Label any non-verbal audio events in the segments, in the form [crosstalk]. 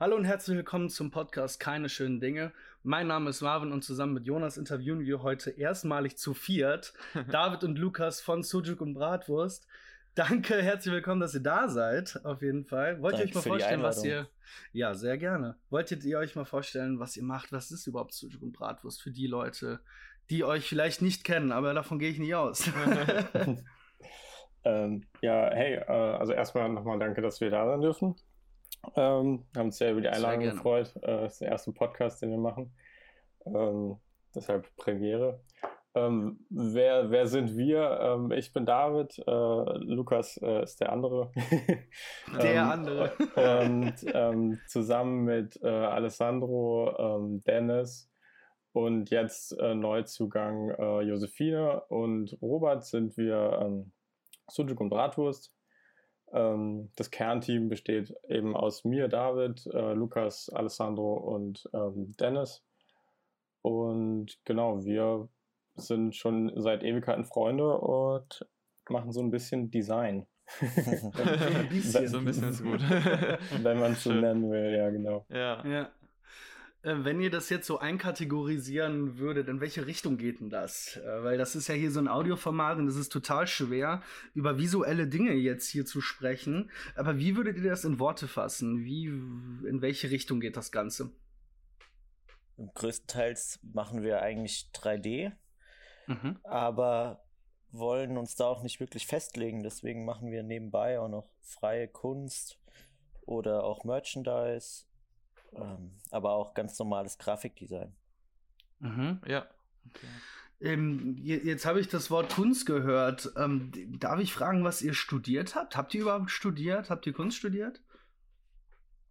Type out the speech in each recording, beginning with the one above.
Hallo und herzlich willkommen zum Podcast Keine schönen Dinge. Mein Name ist Marvin und zusammen mit Jonas interviewen wir heute erstmalig zu viert [laughs] David und Lukas von Sujuk und Bratwurst. Danke, herzlich willkommen, dass ihr da seid, auf jeden Fall. Wollt ihr euch mal vorstellen, was ihr. Ja, sehr gerne. Wolltet ihr euch mal vorstellen, was ihr macht? Was ist überhaupt Sujuk und Bratwurst für die Leute, die euch vielleicht nicht kennen, aber davon gehe ich nicht aus. [laughs] [laughs] ähm, ja, hey, äh, also erstmal nochmal danke, dass wir da sein dürfen. Ähm, haben uns sehr über die Einladung gefreut. Äh, das ist der erste Podcast, den wir machen. Ähm, deshalb Premiere. Ähm, wer, wer sind wir? Ähm, ich bin David, äh, Lukas äh, ist der andere. [laughs] der ähm, andere. und ähm, zusammen mit äh, Alessandro, Dennis und jetzt äh, Neuzugang äh, Josephine und Robert sind wir ähm, Sujuk und Bratwurst. Ähm, das Kernteam besteht eben aus mir, David, äh, Lukas, Alessandro und ähm, Dennis. Und genau, wir sind schon seit Ewigkeiten Freunde und machen so ein bisschen Design. [laughs] so ein bisschen ist gut. Wenn man es so nennen will, ja, genau. Ja. ja. Äh, wenn ihr das jetzt so einkategorisieren würdet, in welche Richtung geht denn das? Äh, weil das ist ja hier so ein Audioformat und es ist total schwer, über visuelle Dinge jetzt hier zu sprechen. Aber wie würdet ihr das in Worte fassen? Wie, in welche Richtung geht das Ganze? Größtenteils machen wir eigentlich 3D, mhm. aber wollen uns da auch nicht wirklich festlegen. Deswegen machen wir nebenbei auch noch freie Kunst oder auch Merchandise ähm, aber auch ganz normales Grafikdesign. Mhm. Ja. Okay. Ähm, jetzt habe ich das Wort Kunst gehört. Ähm, darf ich fragen, was ihr studiert habt? Habt ihr überhaupt studiert? Habt ihr Kunst studiert?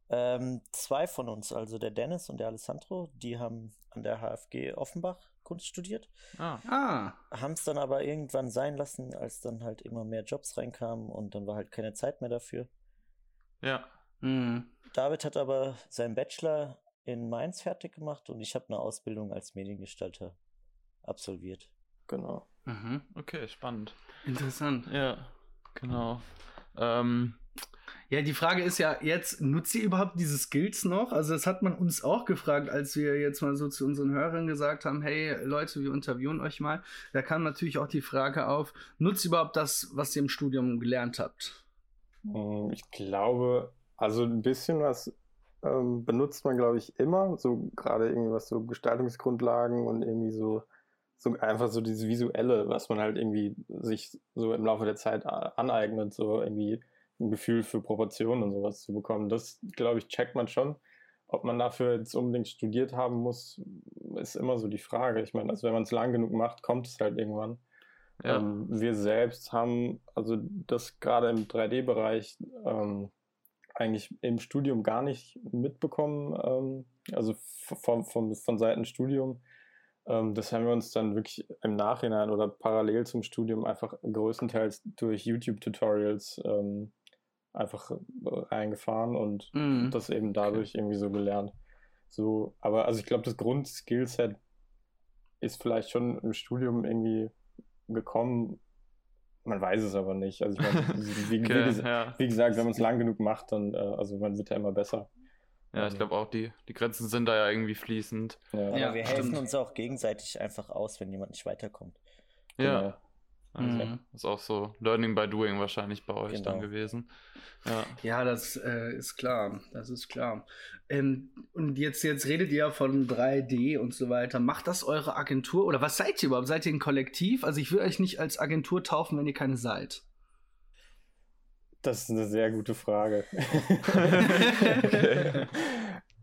Ähm, zwei von uns, also der Dennis und der Alessandro, die haben an der HFG Offenbach Kunst studiert. Ah. ah. Haben es dann aber irgendwann sein lassen, als dann halt immer mehr Jobs reinkamen und dann war halt keine Zeit mehr dafür. Ja. Mhm. David hat aber seinen Bachelor in Mainz fertig gemacht und ich habe eine Ausbildung als Mediengestalter absolviert. Genau. Mhm. Okay, spannend. Interessant. Ja, genau. Ähm, ja, die Frage ist ja jetzt, nutzt ihr überhaupt diese Skills noch? Also das hat man uns auch gefragt, als wir jetzt mal so zu unseren Hörern gesagt haben, hey Leute, wir interviewen euch mal. Da kam natürlich auch die Frage auf, nutzt ihr überhaupt das, was ihr im Studium gelernt habt? Hm, ich glaube, also ein bisschen was ähm, benutzt man, glaube ich, immer. So gerade irgendwie was so Gestaltungsgrundlagen und irgendwie so, so einfach so dieses Visuelle, was man halt irgendwie sich so im Laufe der Zeit aneignet, so irgendwie ein Gefühl für Proportionen und sowas zu bekommen. Das, glaube ich, checkt man schon. Ob man dafür jetzt unbedingt studiert haben muss, ist immer so die Frage. Ich meine, also wenn man es lang genug macht, kommt es halt irgendwann. Ja. Ähm, wir selbst haben, also das gerade im 3D-Bereich, ähm, eigentlich im Studium gar nicht mitbekommen, ähm, also von, von, von Seiten Studium. Ähm, das haben wir uns dann wirklich im Nachhinein oder parallel zum Studium einfach größtenteils durch YouTube-Tutorials ähm, einfach reingefahren und mm. das eben dadurch okay. irgendwie so gelernt. So, aber also ich glaube, das Grundskillset ist vielleicht schon im Studium irgendwie gekommen, man weiß es aber nicht. Also ich meine, [laughs] wie, okay, wie, ja. wie, gesagt, wenn man es lang genug macht, dann, äh, also man wird ja immer besser. Ja, ich glaube auch, die, die Grenzen sind da ja irgendwie fließend. Ja, ja wir helfen uns auch gegenseitig einfach aus, wenn jemand nicht weiterkommt. Ja. Also, mhm. ist auch so Learning by Doing wahrscheinlich bei euch genau. dann gewesen. Ja, ja das äh, ist klar. Das ist klar. Ähm, und jetzt, jetzt redet ihr von 3D und so weiter. Macht das eure Agentur oder was seid ihr überhaupt? Seid ihr ein Kollektiv? Also ich will euch nicht als Agentur taufen, wenn ihr keine seid. Das ist eine sehr gute Frage. [laughs] [laughs]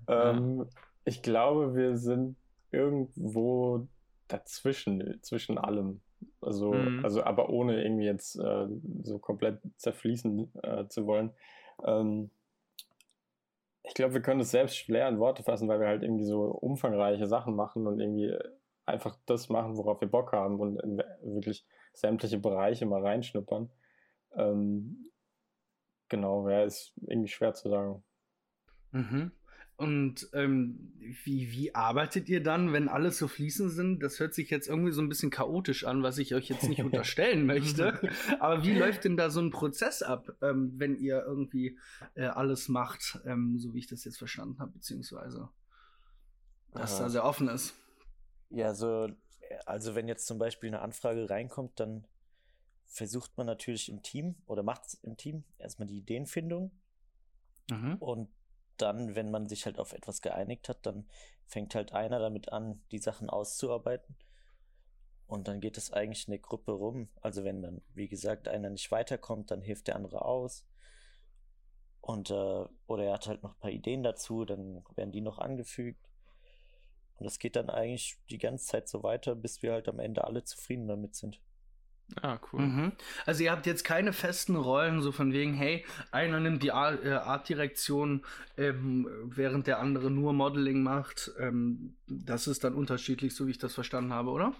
ähm, ich glaube, wir sind irgendwo dazwischen, zwischen allem. Also, mhm. also aber ohne irgendwie jetzt äh, so komplett zerfließen äh, zu wollen. Ähm, ich glaube, wir können es selbst schwer in Worte fassen, weil wir halt irgendwie so umfangreiche Sachen machen und irgendwie einfach das machen, worauf wir Bock haben und in wirklich sämtliche Bereiche mal reinschnuppern. Ähm, genau, ja, ist irgendwie schwer zu sagen. Mhm. Und ähm, wie, wie arbeitet ihr dann, wenn alles so fließend sind? Das hört sich jetzt irgendwie so ein bisschen chaotisch an, was ich euch jetzt nicht [laughs] unterstellen möchte. [laughs] Aber wie läuft denn da so ein Prozess ab, ähm, wenn ihr irgendwie äh, alles macht, ähm, so wie ich das jetzt verstanden habe, beziehungsweise dass da sehr offen ist? Ja, so, also wenn jetzt zum Beispiel eine Anfrage reinkommt, dann versucht man natürlich im Team oder macht es im Team erstmal die Ideenfindung. Mhm. Und dann, wenn man sich halt auf etwas geeinigt hat, dann fängt halt einer damit an, die Sachen auszuarbeiten. Und dann geht es eigentlich in der Gruppe rum. Also wenn dann, wie gesagt, einer nicht weiterkommt, dann hilft der andere aus. Und äh, oder er hat halt noch ein paar Ideen dazu, dann werden die noch angefügt. Und das geht dann eigentlich die ganze Zeit so weiter, bis wir halt am Ende alle zufrieden damit sind. Ah, cool. Mhm. Also ihr habt jetzt keine festen Rollen, so von wegen, hey, einer nimmt die Art, äh, Artdirektion, ähm, während der andere nur Modeling macht. Ähm, das ist dann unterschiedlich, so wie ich das verstanden habe, oder?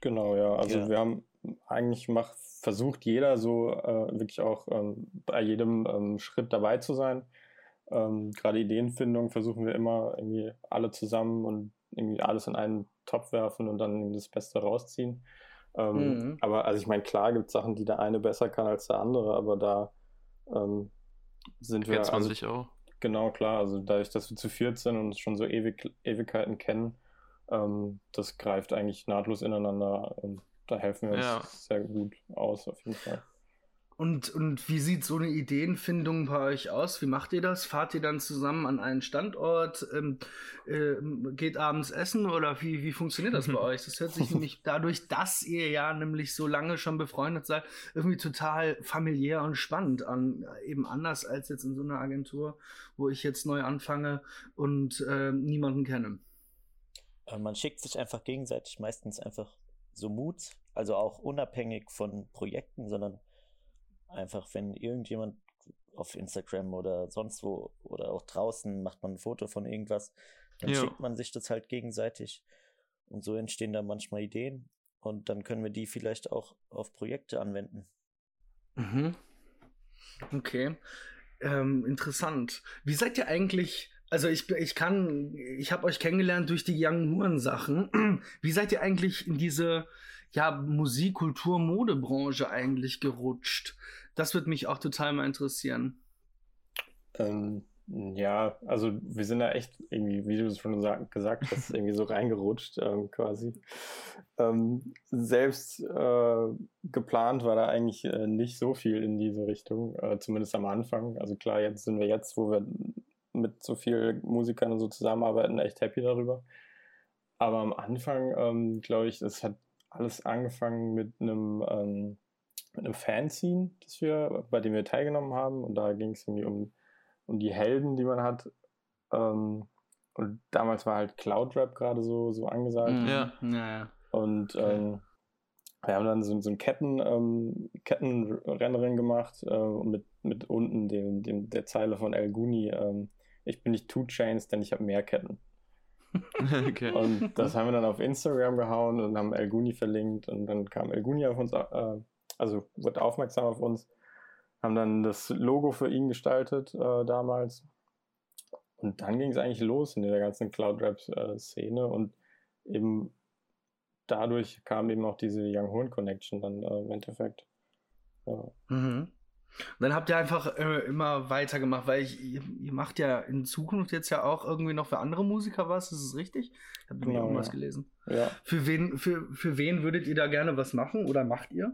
Genau, ja. Also ja. wir haben eigentlich macht, versucht jeder so äh, wirklich auch ähm, bei jedem ähm, Schritt dabei zu sein. Ähm, Gerade Ideenfindung versuchen wir immer irgendwie alle zusammen und irgendwie alles in einen Topf werfen und dann das Beste rausziehen. Ähm, mhm. Aber also ich meine, klar gibt es Sachen, die der eine besser kann als der andere, aber da ähm, sind wir. Kennt man also, sich auch. Genau, klar. Also dadurch, dass wir zu viert sind und uns schon so ewig, Ewigkeiten kennen, ähm, das greift eigentlich nahtlos ineinander. Und da helfen wir uns ja. sehr gut aus, auf jeden Fall. Und, und wie sieht so eine Ideenfindung bei euch aus? Wie macht ihr das? Fahrt ihr dann zusammen an einen Standort? Ähm, äh, geht abends essen oder wie, wie funktioniert das bei [laughs] euch? Das hört sich nämlich dadurch, dass ihr ja nämlich so lange schon befreundet seid, irgendwie total familiär und spannend an. Eben anders als jetzt in so einer Agentur, wo ich jetzt neu anfange und äh, niemanden kenne. Äh, man schickt sich einfach gegenseitig meistens einfach so Mut, also auch unabhängig von Projekten, sondern Einfach, wenn irgendjemand auf Instagram oder sonst wo oder auch draußen macht man ein Foto von irgendwas, dann ja. schickt man sich das halt gegenseitig. Und so entstehen dann manchmal Ideen und dann können wir die vielleicht auch auf Projekte anwenden. Mhm. Okay. Ähm, interessant. Wie seid ihr eigentlich also ich, ich kann, ich habe euch kennengelernt durch die Young Huren Sachen. [clears throat] Wie seid ihr eigentlich in diese ja, Musik, Kultur, Modebranche eigentlich gerutscht? Das würde mich auch total mal interessieren. Ähm, ja, also wir sind da echt irgendwie, wie du es schon gesagt hast, [laughs] irgendwie so reingerutscht ähm, quasi. Ähm, selbst äh, geplant war da eigentlich äh, nicht so viel in diese Richtung, äh, zumindest am Anfang. Also klar, jetzt sind wir jetzt, wo wir mit so vielen Musikern und so zusammenarbeiten, echt happy darüber. Aber am Anfang, ähm, glaube ich, es hat alles angefangen mit einem, ähm, mit einem Fanzine, das wir, bei dem wir teilgenommen haben. Und da ging es irgendwie um, um die Helden, die man hat. Ähm, und damals war halt Cloud Rap gerade so, so angesagt. Mhm. Ja, ja, ja. Und ähm, wir haben dann so, so ein Ketten, ähm, Kettenrennerin gemacht äh, mit, mit unten dem, dem, der Zeile von El Guni, ähm, ich bin nicht Two Chains, denn ich habe mehr Ketten. [laughs] okay. Und das haben wir dann auf Instagram gehauen und haben El Guni verlinkt und dann kam El Guni auf uns, äh, also wurde aufmerksam auf uns, haben dann das Logo für ihn gestaltet äh, damals. Und dann ging es eigentlich los in der ganzen Cloud-Rap-Szene und eben dadurch kam eben auch diese Young Horn Connection dann äh, im Endeffekt. Ja. Mhm. Und dann habt ihr einfach äh, immer weitergemacht, weil ich, ihr, ihr, macht ja in Zukunft jetzt ja auch irgendwie noch für andere Musiker was, ist es richtig? Ich habe genau, irgendwas ja. gelesen. Ja. Für wen, für, für wen würdet ihr da gerne was machen oder macht ihr?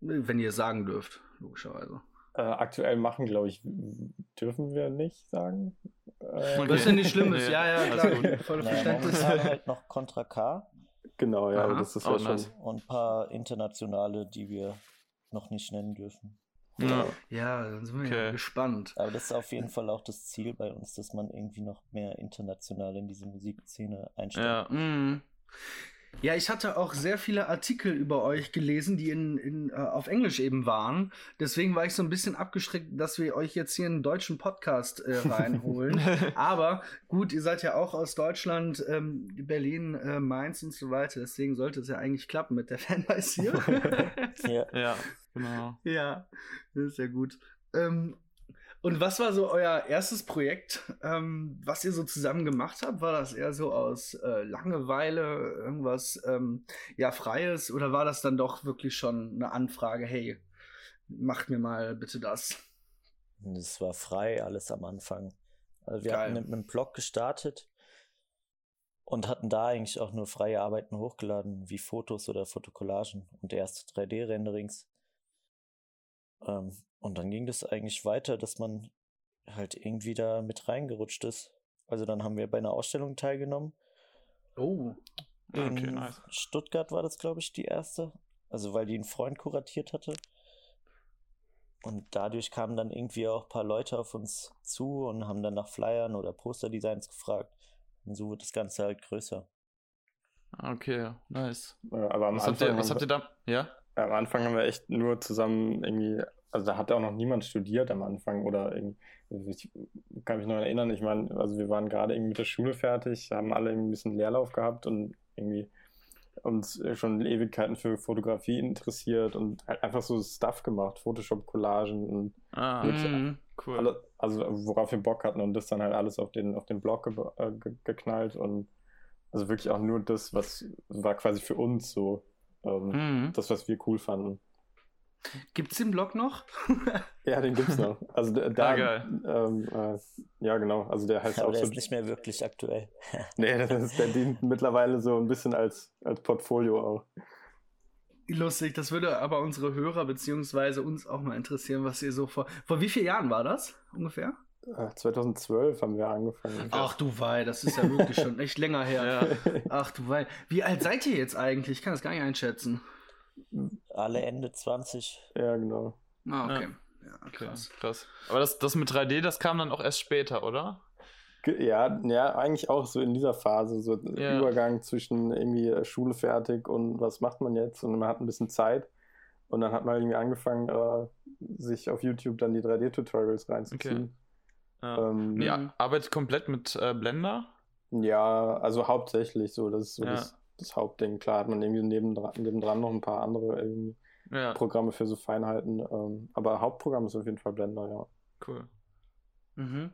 Wenn ihr sagen dürft, logischerweise. Äh, aktuell machen, glaube ich, dürfen wir nicht sagen. Äh, okay. Was ja nicht schlimm ist, ja, ja, klar. Voll naja, Verständnis. halt noch Contra K. Genau, ja, Aha. das ist ja schon. Und ein paar internationale, die wir noch nicht nennen dürfen. Ja, ja dann sind wir okay. ja gespannt. Aber das ist auf jeden Fall auch das Ziel bei uns, dass man irgendwie noch mehr international in diese Musikszene einsteigt. Ja, mm. Ja, ich hatte auch sehr viele Artikel über euch gelesen, die in, in, uh, auf Englisch eben waren. Deswegen war ich so ein bisschen abgeschreckt, dass wir euch jetzt hier einen deutschen Podcast äh, [laughs] reinholen. Aber gut, ihr seid ja auch aus Deutschland, ähm, Berlin, äh, Mainz und so weiter. Deswegen sollte es ja eigentlich klappen mit der [laughs] Fanbase hier. [laughs] ja. ja. Genau. Ja, das ist ja gut. Ähm, Und was war so euer erstes Projekt, ähm, was ihr so zusammen gemacht habt? War das eher so aus äh, Langeweile, irgendwas ähm, ja Freies, oder war das dann doch wirklich schon eine Anfrage? Hey, macht mir mal bitte das. Es war frei alles am Anfang. Also wir Geil. hatten mit einem Blog gestartet und hatten da eigentlich auch nur freie Arbeiten hochgeladen, wie Fotos oder Fotokollagen und erste 3D-Renderings. Ähm, und dann ging das eigentlich weiter, dass man halt irgendwie da mit reingerutscht ist. Also dann haben wir bei einer Ausstellung teilgenommen. Oh. Okay, In nice. Stuttgart war das, glaube ich, die erste. Also weil die einen Freund kuratiert hatte. Und dadurch kamen dann irgendwie auch ein paar Leute auf uns zu und haben dann nach Flyern oder Posterdesigns gefragt. Und so wird das Ganze halt größer. Okay, nice. Aber am was, Anfang habt ihr, was habt ihr da? Ja? Am Anfang haben wir echt nur zusammen irgendwie also da hat auch noch niemand studiert am Anfang oder irgendwie, ich kann mich noch erinnern, ich meine, also wir waren gerade irgendwie mit der Schule fertig, haben alle irgendwie ein bisschen Leerlauf gehabt und irgendwie uns schon Ewigkeiten für Fotografie interessiert und halt einfach so Stuff gemacht, Photoshop-Collagen und ah, mh, cool. Alle, also worauf wir Bock hatten und das dann halt alles auf den, auf den Blog ge äh, ge geknallt und also wirklich auch nur das, was war quasi für uns so ähm, mhm. das, was wir cool fanden. Gibt es den Blog noch? [laughs] ja, den gibt es noch. Also da, ah, ähm, äh, ja genau, also der heißt Aber auch der so. ist nicht mehr wirklich aktuell. [laughs] nee, das ist, der dient mittlerweile so ein bisschen als, als Portfolio auch. Lustig, das würde aber unsere Hörer beziehungsweise uns auch mal interessieren, was ihr so vor. Vor wie vielen Jahren war das ungefähr? 2012 äh, haben wir angefangen. Ach du Wei, das ist ja wirklich schon echt länger her. Ja. [laughs] Ach du Wei. Wie alt seid ihr jetzt eigentlich? Ich kann das gar nicht einschätzen. Alle Ende 20. Ja, genau. Ah, okay. Ja, krass. Okay, krass. Aber das, das mit 3D, das kam dann auch erst später, oder? Ja, ja, eigentlich auch so in dieser Phase, so ja. Übergang zwischen irgendwie äh, Schule fertig und was macht man jetzt und man hat ein bisschen Zeit und dann hat man irgendwie angefangen, äh, sich auf YouTube dann die 3D-Tutorials reinzuziehen. Okay. Ja. Ähm, ja, arbeitet komplett mit äh, Blender? Ja, also hauptsächlich so, das ist so ja. das das Hauptding. Klar hat man irgendwie nebendran, nebendran noch ein paar andere ja. Programme für so Feinheiten. Ähm, aber Hauptprogramm ist auf jeden Fall Blender, ja. Cool. Mhm.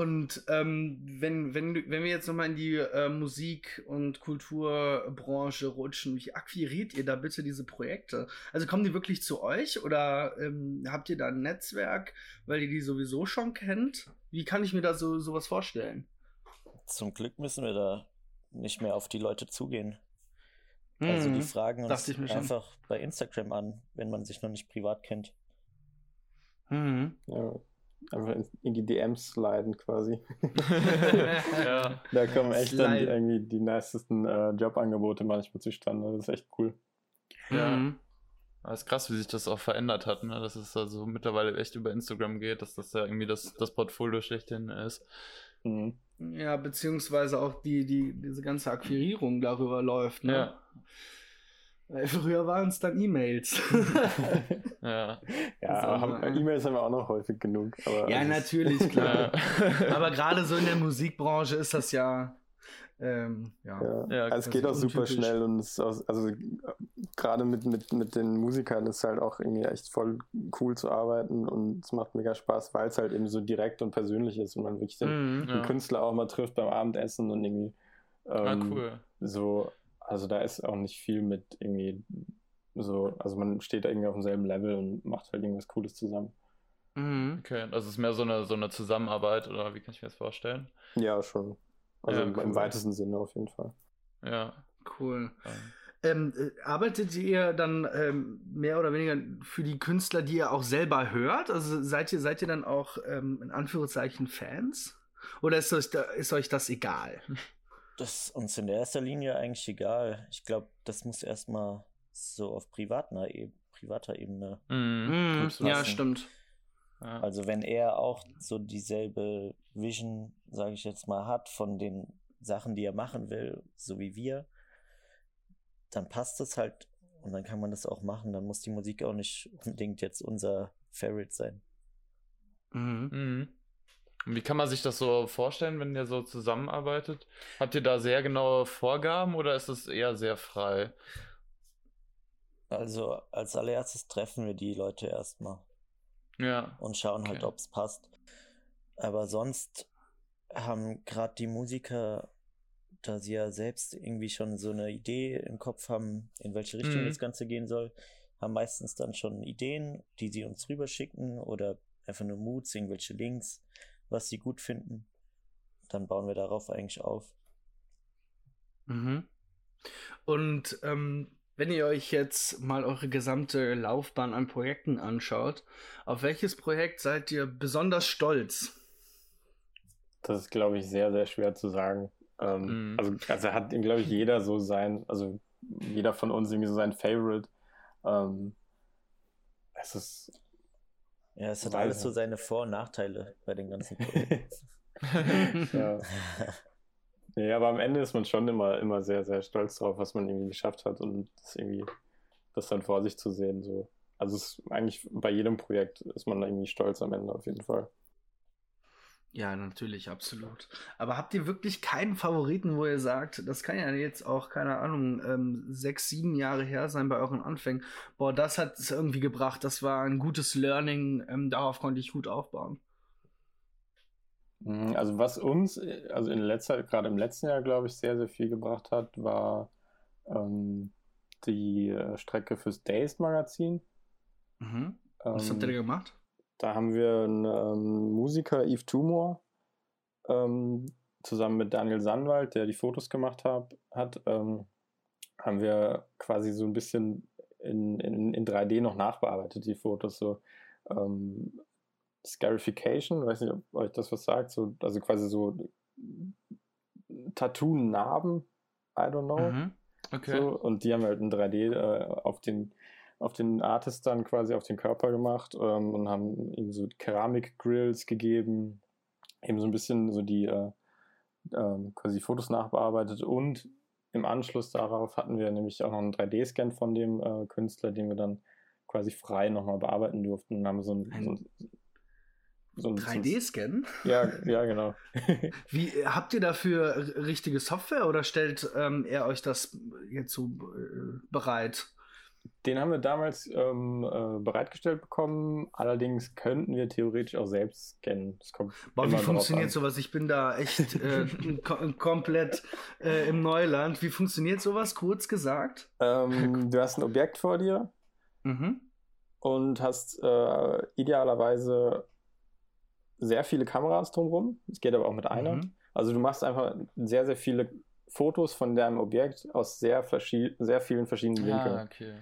Und ähm, wenn, wenn, wenn wir jetzt nochmal in die äh, Musik- und Kulturbranche rutschen, wie akquiriert ihr da bitte diese Projekte? Also kommen die wirklich zu euch oder ähm, habt ihr da ein Netzwerk, weil ihr die sowieso schon kennt? Wie kann ich mir da so sowas vorstellen? Zum Glück müssen wir da nicht mehr auf die Leute zugehen. Mhm. Also die mhm. fragen uns einfach schon. bei Instagram an, wenn man sich noch nicht privat kennt. Mhm. Ja, einfach in, in, die DMs sliden quasi. [laughs] ja. [laughs] Da kommen echt Slide. dann die, irgendwie die nicesten äh, Jobangebote manchmal zustande. Das ist echt cool. Ja. Mhm. Das ist krass, wie sich das auch verändert hat, ne? dass es also mittlerweile echt über Instagram geht, dass das ja irgendwie das, das Portfolio schlechthin ist. Mhm. Ja, beziehungsweise auch die, die, diese ganze Akquirierung darüber läuft. Ne? Ja. Weil früher waren es dann E-Mails. [laughs] ja, ja so, E-Mails haben wir auch noch häufig genug. ja, natürlich, klar. [laughs] aber gerade so in der Musikbranche ist das ja ähm, ja. ja. ja also es geht auch super schnell und es auch, also gerade mit, mit, mit den Musikern ist halt auch irgendwie echt voll cool zu arbeiten und es macht mega Spaß, weil es halt eben so direkt und persönlich ist und man wirklich den, mm, den Künstler auch mal trifft beim Abendessen und irgendwie ah, ähm, ah, cool. so, also da ist auch nicht viel mit irgendwie so, also man steht da irgendwie auf demselben Level und macht halt irgendwas Cooles zusammen. Mhm. Okay, also es ist mehr so eine, so eine Zusammenarbeit oder wie kann ich mir das vorstellen? Ja, schon. Also ja, cool. im weitesten Sinne auf jeden Fall. Ja. Cool. Ähm, äh, arbeitet ihr dann ähm, mehr oder weniger für die Künstler, die ihr auch selber hört? Also seid ihr, seid ihr dann auch ähm, in Anführungszeichen Fans? Oder ist euch, da, ist euch das egal? [laughs] Das ist uns in erster Linie eigentlich egal. Ich glaube, das muss erstmal so auf privater, e privater Ebene. Mhm. Ja, stimmt. Also wenn er auch so dieselbe Vision, sage ich jetzt mal, hat von den Sachen, die er machen will, so wie wir, dann passt es halt und dann kann man das auch machen. Dann muss die Musik auch nicht unbedingt jetzt unser Favorite sein. Mhm. Mhm. Wie kann man sich das so vorstellen, wenn ihr so zusammenarbeitet? Habt ihr da sehr genaue Vorgaben oder ist es eher sehr frei? Also als allererstes treffen wir die Leute erstmal. Ja. Und schauen halt, okay. ob es passt. Aber sonst haben gerade die Musiker, da sie ja selbst irgendwie schon so eine Idee im Kopf haben, in welche Richtung mhm. das Ganze gehen soll, haben meistens dann schon Ideen, die sie uns rüberschicken oder einfach nur Moods, irgendwelche Links, was sie gut finden. Dann bauen wir darauf eigentlich auf. Mhm. Und ähm, wenn ihr euch jetzt mal eure gesamte Laufbahn an Projekten anschaut, auf welches Projekt seid ihr besonders stolz? Das ist, glaube ich, sehr, sehr schwer zu sagen. Ähm, mhm. also, also hat, glaube ich, jeder so sein, also jeder von uns irgendwie so sein Favorite. Ähm, es ist. Ja, es hat alles so seine Vor- und Nachteile bei den ganzen [laughs] Projekten. ja. Nee, aber am Ende ist man schon immer, immer sehr, sehr stolz drauf, was man irgendwie geschafft hat und das irgendwie, das dann vor sich zu sehen. So. Also es ist eigentlich bei jedem Projekt ist man irgendwie stolz am Ende auf jeden Fall. Ja, natürlich, absolut. Aber habt ihr wirklich keinen Favoriten, wo ihr sagt, das kann ja jetzt auch, keine Ahnung, ähm, sechs, sieben Jahre her sein bei euren Anfängen. Boah, das hat es irgendwie gebracht, das war ein gutes Learning, ähm, darauf konnte ich gut aufbauen. Mhm, also was uns, äh, also in letzter, gerade im letzten Jahr, glaube ich, sehr, sehr viel gebracht hat, war ähm, die äh, Strecke fürs Days Magazin. Mhm. Was ähm, habt ihr da gemacht? Da haben wir einen ähm, Musiker, Yves Tumor, ähm, zusammen mit Daniel Sandwald, der die Fotos gemacht hab, hat, ähm, haben wir quasi so ein bisschen in, in, in 3D noch nachbearbeitet, die Fotos. So ähm, Scarification, weiß nicht, ob euch das was sagt, so, also quasi so Tattoo-Narben, I don't know. Mhm. Okay. So, und die haben wir halt in 3D äh, auf den auf den Artist dann quasi auf den Körper gemacht ähm, und haben ihm so Keramik-Grills gegeben, eben so ein bisschen so die äh, äh, quasi Fotos nachbearbeitet und im Anschluss darauf hatten wir nämlich auch noch einen 3D-Scan von dem äh, Künstler, den wir dann quasi frei nochmal bearbeiten durften und haben so ein, ein, so ein so ein 3D-Scan? Ja, ja, genau. [laughs] Wie habt ihr dafür richtige Software oder stellt ähm, er euch das jetzt so äh, bereit? Den haben wir damals ähm, äh, bereitgestellt bekommen. Allerdings könnten wir theoretisch auch selbst scannen. Das kommt Boah, wie funktioniert sowas? Ich bin da echt äh, [laughs] komplett äh, im Neuland. Wie funktioniert sowas, kurz gesagt? Ähm, [laughs] du hast ein Objekt vor dir mhm. und hast äh, idealerweise sehr viele Kameras drumherum. Es geht aber auch mit einer. Mhm. Also du machst einfach sehr, sehr viele Fotos von deinem Objekt aus sehr, sehr vielen verschiedenen Winkeln. Ah, okay.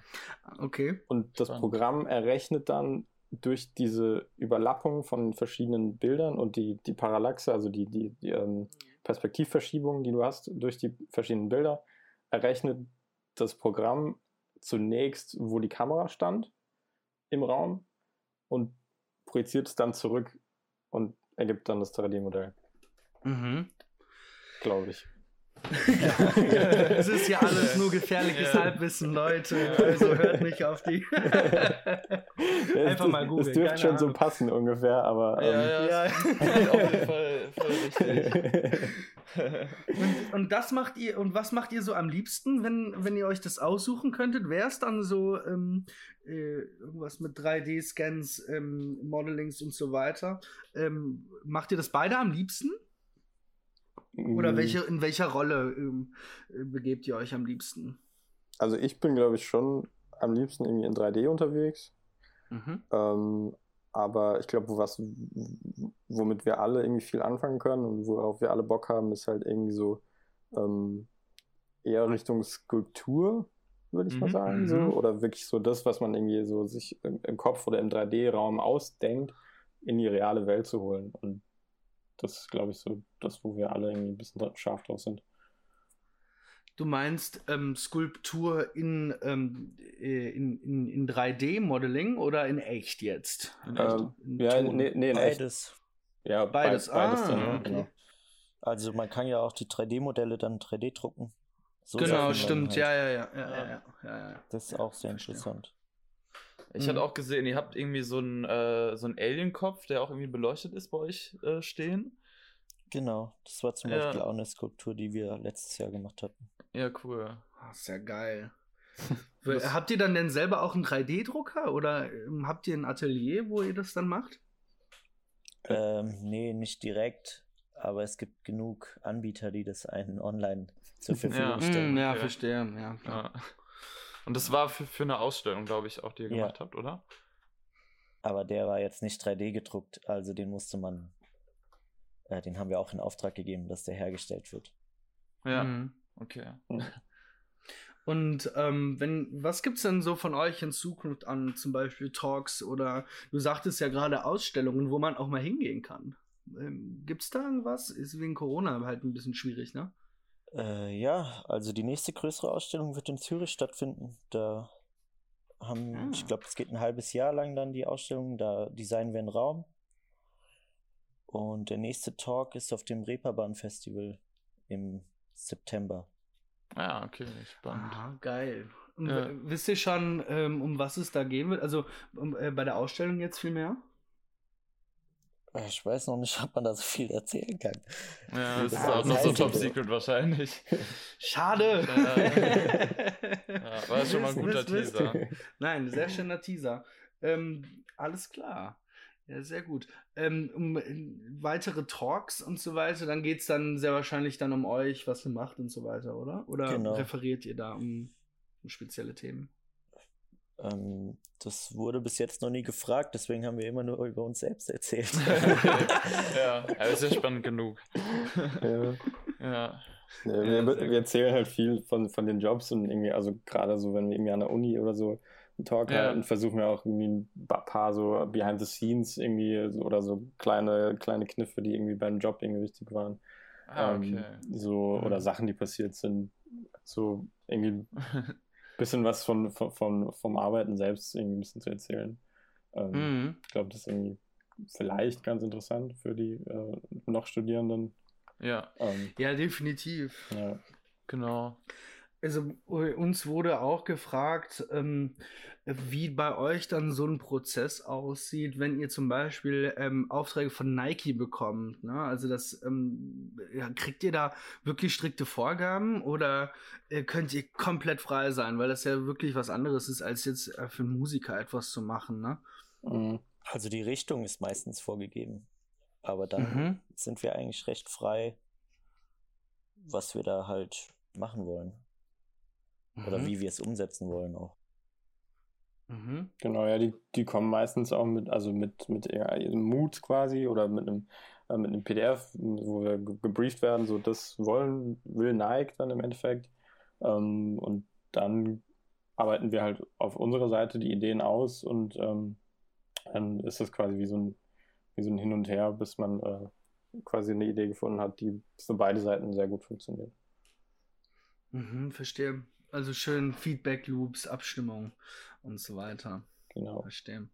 okay. Und das Programm errechnet dann durch diese Überlappung von verschiedenen Bildern und die, die Parallaxe, also die, die, die ähm, Perspektivverschiebung, die du hast durch die verschiedenen Bilder, errechnet das Programm zunächst, wo die Kamera stand im Raum und projiziert es dann zurück und ergibt dann das 3D-Modell. Mhm. Glaube ich [laughs] es ist ja alles nur gefährliches ja. Halbwissen, Leute. Also hört nicht auf die. [laughs] Einfach mal googeln. Das dürfte schon Ahnung. so passen ungefähr, aber. Ähm, ja, ja, ja. [laughs] auf jeden Fall voll richtig. und, und, das macht ihr, und was macht ihr so am liebsten, wenn, wenn ihr euch das aussuchen könntet? Wäre es dann so ähm, äh, irgendwas mit 3D-Scans, ähm, Modelings und so weiter? Ähm, macht ihr das beide am liebsten? Oder mm. welche, in welcher Rolle ähm, äh, begebt ihr euch am liebsten? Also ich bin, glaube ich, schon am liebsten irgendwie in 3D unterwegs. Mhm. Ähm, aber ich glaube, was, womit wir alle irgendwie viel anfangen können und worauf wir alle Bock haben, ist halt irgendwie so ähm, eher Richtung Skulptur, würde ich mhm. mal sagen. So. Mhm. Oder wirklich so das, was man irgendwie so sich im, im Kopf oder im 3D-Raum ausdenkt, in die reale Welt zu holen. Und das ist, glaube ich, so das, wo wir alle irgendwie ein bisschen scharf drauf sind. Du meinst ähm, Skulptur in, ähm, äh, in, in, in 3D-Modeling oder in echt jetzt? In ähm, in ja, nee, nee, in beides. Echt. Ja, beides. beides ah, dann, okay. genau. Also man kann ja auch die 3D-Modelle dann 3D drucken. So genau, stimmt. Halt. Ja, ja, ja, ja, ja, ja, ja. Das ist auch sehr interessant. Ich mhm. hatte auch gesehen, ihr habt irgendwie so einen, äh, so einen Alien-Kopf, der auch irgendwie beleuchtet ist bei euch äh, stehen. Genau, das war zum ja. Beispiel auch eine Skulptur, die wir letztes Jahr gemacht hatten. Ja, cool. Oh, sehr geil. [laughs] Das habt ihr dann denn selber auch einen 3D-Drucker oder ähm, habt ihr ein Atelier, wo ihr das dann macht? Ähm, nee, nicht direkt, aber es gibt genug Anbieter, die das einen online zur [laughs] Verfügung ja. stellen. Ja, okay. verstehe. Ja, ja, Und das war für, für eine Ausstellung, glaube ich, auch, die ihr gemacht habt, oder? Aber der war jetzt nicht 3D gedruckt, also den musste man, äh, den haben wir auch in Auftrag gegeben, dass der hergestellt wird. Ja, mhm. okay. Und ähm, wenn, was gibt's denn so von euch in Zukunft an, zum Beispiel Talks oder du sagtest ja gerade Ausstellungen, wo man auch mal hingehen kann? Ähm, gibt's da irgendwas? Ist wegen Corona halt ein bisschen schwierig, ne? Äh, ja, also die nächste größere Ausstellung wird in Zürich stattfinden. Da haben, ah. ich glaube, es geht ein halbes Jahr lang dann die Ausstellung. Da designen wir einen Raum. Und der nächste Talk ist auf dem Reeperbahn Festival im September. Ja, okay, spannend. Aha, geil. Und ja. wisst ihr schon, ähm, um was es da gehen wird? Also um, äh, bei der Ausstellung jetzt viel mehr? Äh, ich weiß noch nicht, ob man da so viel erzählen kann. Ja, das, das ist auch noch so Top Secret wahrscheinlich. Schade. Ja, war schon mal ein guter Teaser. Nein, sehr schöner Teaser. Ähm, alles klar. Ja, sehr gut. Ähm, um äh, weitere Talks und so weiter, dann geht es dann sehr wahrscheinlich dann um euch, was ihr macht und so weiter, oder? Oder genau. referiert ihr da um, um spezielle Themen? Ähm, das wurde bis jetzt noch nie gefragt, deswegen haben wir immer nur über uns selbst erzählt. [laughs] ja, aber ist ja spannend genug. Ja. ja. ja wir, wir, erzählen halt viel von, von den Jobs und irgendwie, also gerade so, wenn wir irgendwie an der Uni oder so einen Talk ja. halten, versuchen wir auch irgendwie ein paar so Behind the Scenes irgendwie oder so kleine, kleine Kniffe, die irgendwie beim Job irgendwie wichtig waren. Ah, ähm, okay. ähm, so, mhm. oder Sachen, die passiert sind. So irgendwie [laughs] bisschen was von, von, von, vom Arbeiten selbst irgendwie ein bisschen zu erzählen. Ähm, mhm. Ich glaube, das ist irgendwie vielleicht ganz interessant für die äh, noch Studierenden. Ja. Ähm, ja, definitiv. Ja. Genau. Also uns wurde auch gefragt, ähm, wie bei euch dann so ein Prozess aussieht, wenn ihr zum Beispiel ähm, Aufträge von Nike bekommt. Ne? Also das ähm, ja, kriegt ihr da wirklich strikte Vorgaben oder äh, könnt ihr komplett frei sein, weil das ja wirklich was anderes ist, als jetzt äh, für einen Musiker etwas zu machen. Ne? Mhm. Also die Richtung ist meistens vorgegeben, aber dann mhm. sind wir eigentlich recht frei, was wir da halt machen wollen. Oder mhm. wie wir es umsetzen wollen auch. Mhm. Genau, ja, die, die kommen meistens auch mit, also mit, mit ihrem Mut quasi oder mit einem, äh, mit einem PDF, wo wir gebrieft werden, so das wollen, will Nike dann im Endeffekt. Ähm, und dann arbeiten wir halt auf unserer Seite die Ideen aus und ähm, dann ist das quasi wie so ein, wie so ein Hin und Her, bis man äh, quasi eine Idee gefunden hat, die für beide Seiten sehr gut funktioniert. Mhm, verstehe. Also schön Feedback-Loops, Abstimmung und so weiter. Genau. Verstehe.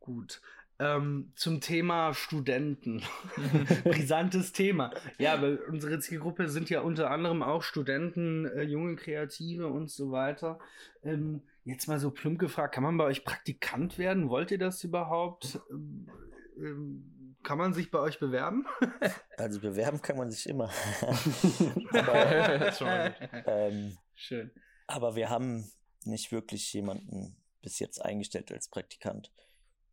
Gut. Ähm, zum Thema Studenten. [laughs] Brisantes Thema. Ja, weil unsere Zielgruppe sind ja unter anderem auch Studenten, äh, junge Kreative und so weiter. Ähm, jetzt mal so plump gefragt, kann man bei euch Praktikant werden? Wollt ihr das überhaupt? Ähm, ähm kann man sich bei euch bewerben? also bewerben kann man sich immer. [laughs] [laughs] aber, ähm, Schön. Aber wir haben nicht wirklich jemanden bis jetzt eingestellt als Praktikant.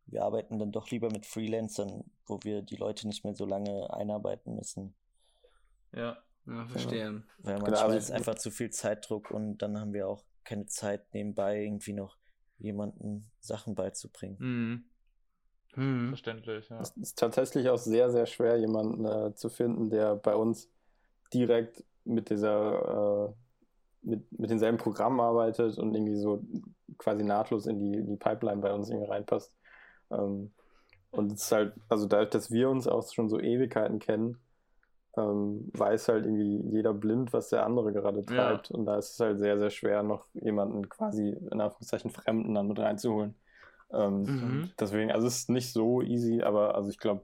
Wir arbeiten dann doch lieber mit Freelancern, wo wir die Leute nicht mehr so lange einarbeiten müssen. Ja, ja verstehe. Weil manchmal genau, ist einfach zu viel Zeitdruck und dann haben wir auch keine Zeit nebenbei irgendwie noch jemanden Sachen beizubringen. Mhm. Mhm. Verständlich, ja. Es ist tatsächlich auch sehr, sehr schwer, jemanden äh, zu finden, der bei uns direkt mit dieser, äh, mit, mit denselben Programmen arbeitet und irgendwie so quasi nahtlos in die, in die Pipeline bei uns irgendwie reinpasst. Ähm, und es ist halt, also dadurch, dass wir uns auch schon so Ewigkeiten kennen, ähm, weiß halt irgendwie jeder blind, was der andere gerade treibt. Ja. Und da ist es halt sehr, sehr schwer, noch jemanden quasi in Anführungszeichen Fremden dann mit reinzuholen. Ähm, mhm. Deswegen, also es ist nicht so easy, aber also ich glaube,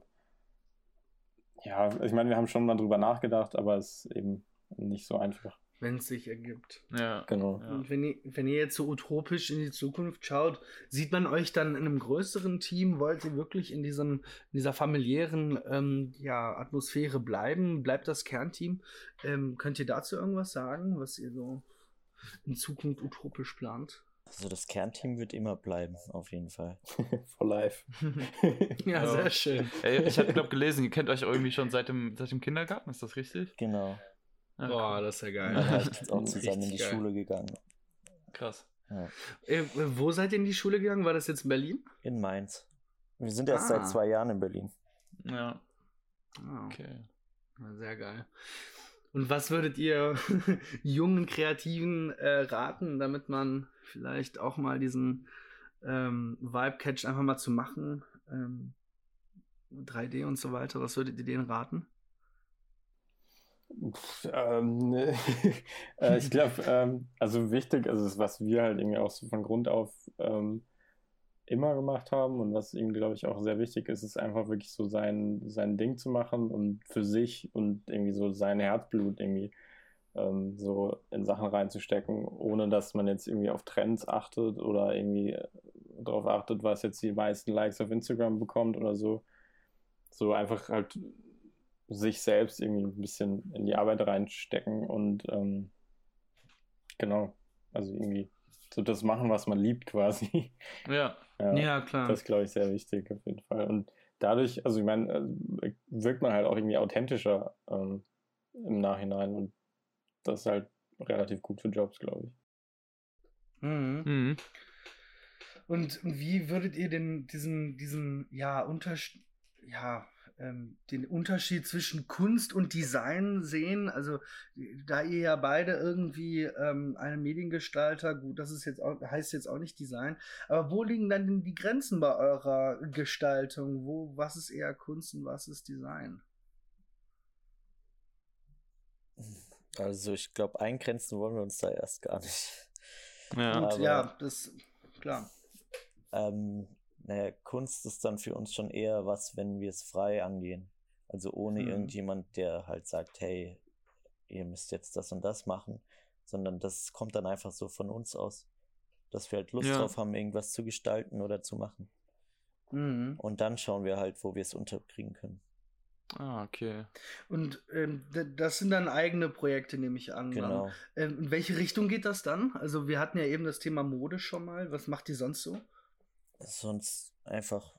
ja, ich meine, wir haben schon mal drüber nachgedacht, aber es ist eben nicht so einfach. Wenn es sich ergibt. Ja. Genau. Und wenn ihr, wenn ihr jetzt so utopisch in die Zukunft schaut, sieht man euch dann in einem größeren Team? Wollt ihr wirklich in, diesem, in dieser familiären ähm, ja, Atmosphäre bleiben? Bleibt das Kernteam? Ähm, könnt ihr dazu irgendwas sagen, was ihr so in Zukunft utopisch plant? Also das Kernteam wird immer bleiben, auf jeden Fall. [laughs] For life. ja, [laughs] ja, sehr schön. Ey, ich habe glaube gelesen, ihr kennt euch irgendwie schon seit dem, seit dem Kindergarten, ist das richtig? Genau. Ja, Boah, cool. das ist ja [laughs] geil. Man ist jetzt auch zusammen in die geil. Schule gegangen. Krass. Ja. Äh, wo seid ihr in die Schule gegangen? War das jetzt in Berlin? In Mainz. Wir sind erst ah. seit zwei Jahren in Berlin. Ja. Ah, okay. Sehr geil. Und was würdet ihr [laughs] jungen Kreativen äh, raten, damit man vielleicht auch mal diesen ähm, Vibe-Catch einfach mal zu machen? Ähm, 3D und so weiter. Was würdet ihr denen raten? Ähm, [laughs] äh, ich glaube, ähm, also wichtig, also das, was wir halt irgendwie auch so von Grund auf ähm, immer gemacht haben und was ihm, glaube ich, auch sehr wichtig ist, ist einfach wirklich so sein, sein Ding zu machen und für sich und irgendwie so sein Herzblut irgendwie ähm, so in Sachen reinzustecken, ohne dass man jetzt irgendwie auf Trends achtet oder irgendwie äh, darauf achtet, was jetzt die meisten Likes auf Instagram bekommt oder so. So einfach halt sich selbst irgendwie ein bisschen in die Arbeit reinstecken und ähm, genau, also irgendwie so das machen, was man liebt quasi. [laughs] Ja. Ja, ja klar. Das ist, glaube ich, sehr wichtig auf jeden Fall. Und dadurch, also ich meine, äh, wirkt man halt auch irgendwie authentischer ähm, im Nachhinein und das ist halt relativ gut für Jobs, glaube ich. Mhm. Mhm. Und wie würdet ihr denn diesen, diesen, ja, Unterschied, ja, ähm, den Unterschied zwischen Kunst und Design sehen. Also da ihr ja beide irgendwie ähm, eine Mediengestalter, gut, das ist jetzt auch, heißt jetzt auch nicht Design, aber wo liegen dann denn die Grenzen bei eurer Gestaltung? Wo, was ist eher Kunst und was ist Design? Also ich glaube, eingrenzen wollen wir uns da erst gar nicht. Ja, und, ja das klar. Ähm, naja, Kunst ist dann für uns schon eher was, wenn wir es frei angehen. Also ohne mhm. irgendjemand, der halt sagt, hey, ihr müsst jetzt das und das machen, sondern das kommt dann einfach so von uns aus, dass wir halt Lust ja. drauf haben, irgendwas zu gestalten oder zu machen. Mhm. Und dann schauen wir halt, wo wir es unterkriegen können. Ah, okay. Und ähm, das sind dann eigene Projekte, nehme ich an. Genau. Ähm, in welche Richtung geht das dann? Also wir hatten ja eben das Thema Mode schon mal. Was macht die sonst so? Sonst einfach,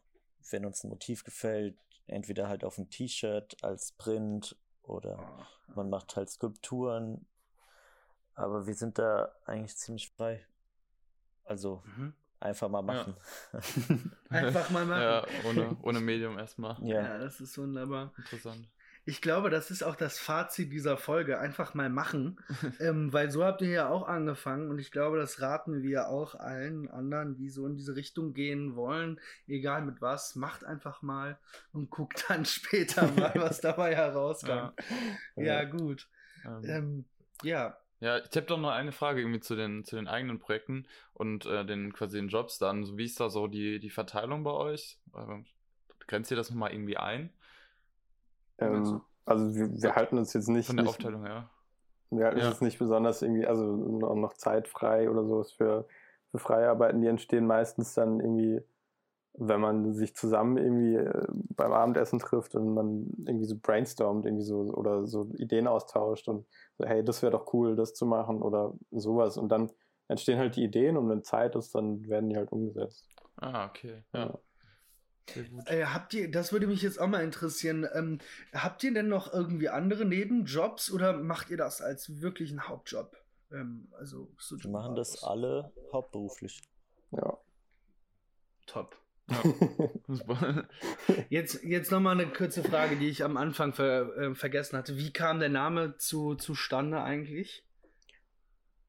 wenn uns ein Motiv gefällt, entweder halt auf ein T-Shirt als Print oder man macht halt Skulpturen. Aber wir sind da eigentlich ziemlich frei. Also mhm. einfach mal machen. Ja. [laughs] einfach mal machen. Ja, ohne, ohne Medium erstmal. Ja. ja, das ist wunderbar. Interessant. Ich glaube, das ist auch das Fazit dieser Folge. Einfach mal machen. [laughs] ähm, weil so habt ihr ja auch angefangen und ich glaube, das raten wir auch allen anderen, die so in diese Richtung gehen wollen. Egal mit was, macht einfach mal und guckt [laughs] dann später mal, was [laughs] dabei herauskommt. Ja, ja gut. Ähm, ähm, ja. Ja, ich habe doch noch eine Frage irgendwie zu den, zu den eigenen Projekten und äh, den quasi den Jobs dann. Wie ist da so die, die Verteilung bei euch? Ähm, grenzt ihr das nochmal irgendwie ein? Ähm, also wir, wir, halten uns jetzt nicht. Von der nicht, Aufteilung, ja. Wir halten ja. uns jetzt nicht besonders irgendwie, also noch Zeit frei oder sowas für, für Freiarbeiten, die entstehen meistens dann irgendwie, wenn man sich zusammen irgendwie äh, beim Abendessen trifft und man irgendwie so brainstormt, irgendwie so oder so Ideen austauscht und so, hey, das wäre doch cool, das zu machen oder sowas. Und dann entstehen halt die Ideen und wenn Zeit ist, dann werden die halt umgesetzt. Ah, okay. ja. ja. Äh, habt ihr, das würde mich jetzt auch mal interessieren, ähm, habt ihr denn noch irgendwie andere Nebenjobs oder macht ihr das als wirklichen Hauptjob? Ähm, also, so Wir machen das alle hauptberuflich. Ja. Top. [laughs] Ja. jetzt jetzt nochmal eine kurze Frage, die ich am Anfang ver, äh, vergessen hatte. Wie kam der Name zu, zustande eigentlich?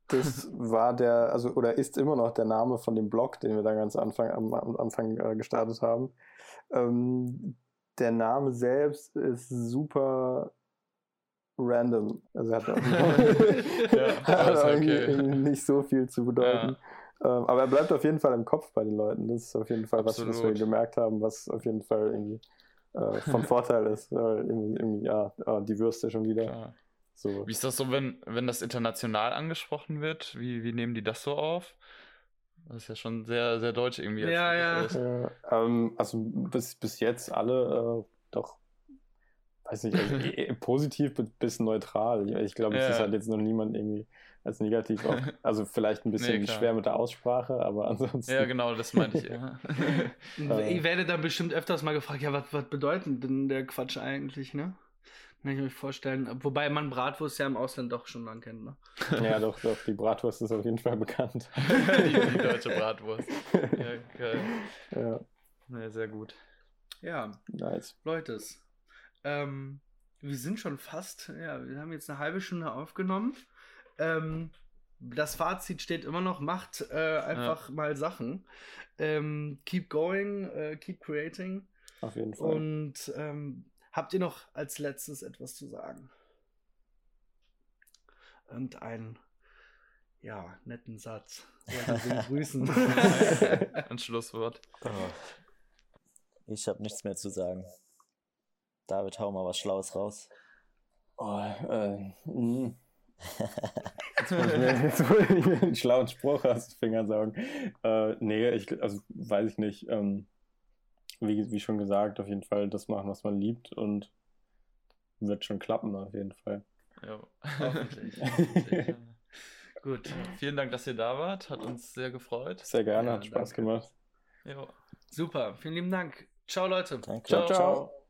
Das war der, also oder ist immer noch der Name von dem Blog, den wir da ganz Anfang, am, am Anfang äh, gestartet haben. Ähm, der Name selbst ist super random. Also hat, [laughs] ja, [laughs] hat okay. nicht so viel zu bedeuten. Ja. Ähm, aber er bleibt auf jeden Fall im Kopf bei den Leuten. Das ist auf jeden Fall was, was wir gemerkt haben, was auf jeden Fall irgendwie äh, von [laughs] Vorteil ist. Äh, irgendwie, irgendwie, ja, die Würste schon wieder. Ja. So. Wie ist das so, wenn, wenn das international angesprochen wird? Wie, wie nehmen die das so auf? Das ist ja schon sehr, sehr deutsch irgendwie. Ja, ja. ja ähm, also bis, bis jetzt alle äh, doch, weiß nicht, also eh, [laughs] eh, positiv bis neutral. Ich glaube, es ja. ist halt jetzt noch niemand irgendwie als negativ auch. [laughs] Also vielleicht ein bisschen nee, schwer mit der Aussprache, aber ansonsten. Ja, genau, das meinte ich, ja. [laughs] ich werde dann bestimmt öfters mal gefragt, ja, was, was bedeutet denn der Quatsch eigentlich, ne? Kann ich mir vorstellen. Wobei man Bratwurst ja im Ausland doch schon lang kennt, ne? [laughs] Ja, doch, doch, die Bratwurst ist auf jeden Fall bekannt. die, [laughs] die, deutsche Bratwurst. Ja, geil. Ja. ja. Sehr gut. Ja. Nice. Leute, ähm, wir sind schon fast, ja, wir haben jetzt eine halbe Stunde aufgenommen. Ähm, das Fazit steht immer noch, macht äh, einfach ja. mal Sachen. Ähm, keep going, äh, keep creating. Auf jeden Fall. Und ähm, habt ihr noch als letztes etwas zu sagen? Irgendeinen, ja, netten Satz. [laughs] grüßen. [laughs] Ein Schlusswort. Oh. Ich habe nichts mehr zu sagen. David, hau mal was Schlaues raus. Oh, äh, mh. [laughs] Jetzt muss ich mir jetzt einen schlauen Spruch aus den Fingern sagen. Äh, nee, ich, also weiß ich nicht. Ähm, wie, wie schon gesagt, auf jeden Fall das machen, was man liebt und wird schon klappen, auf jeden Fall. [laughs] Ja, hoffentlich. Gut, vielen Dank, dass ihr da wart. Hat uns sehr gefreut. Sehr gerne, ja, hat Spaß danke. gemacht. Jo. Super, vielen lieben Dank. Ciao, Leute. Danke. ciao. ciao. ciao.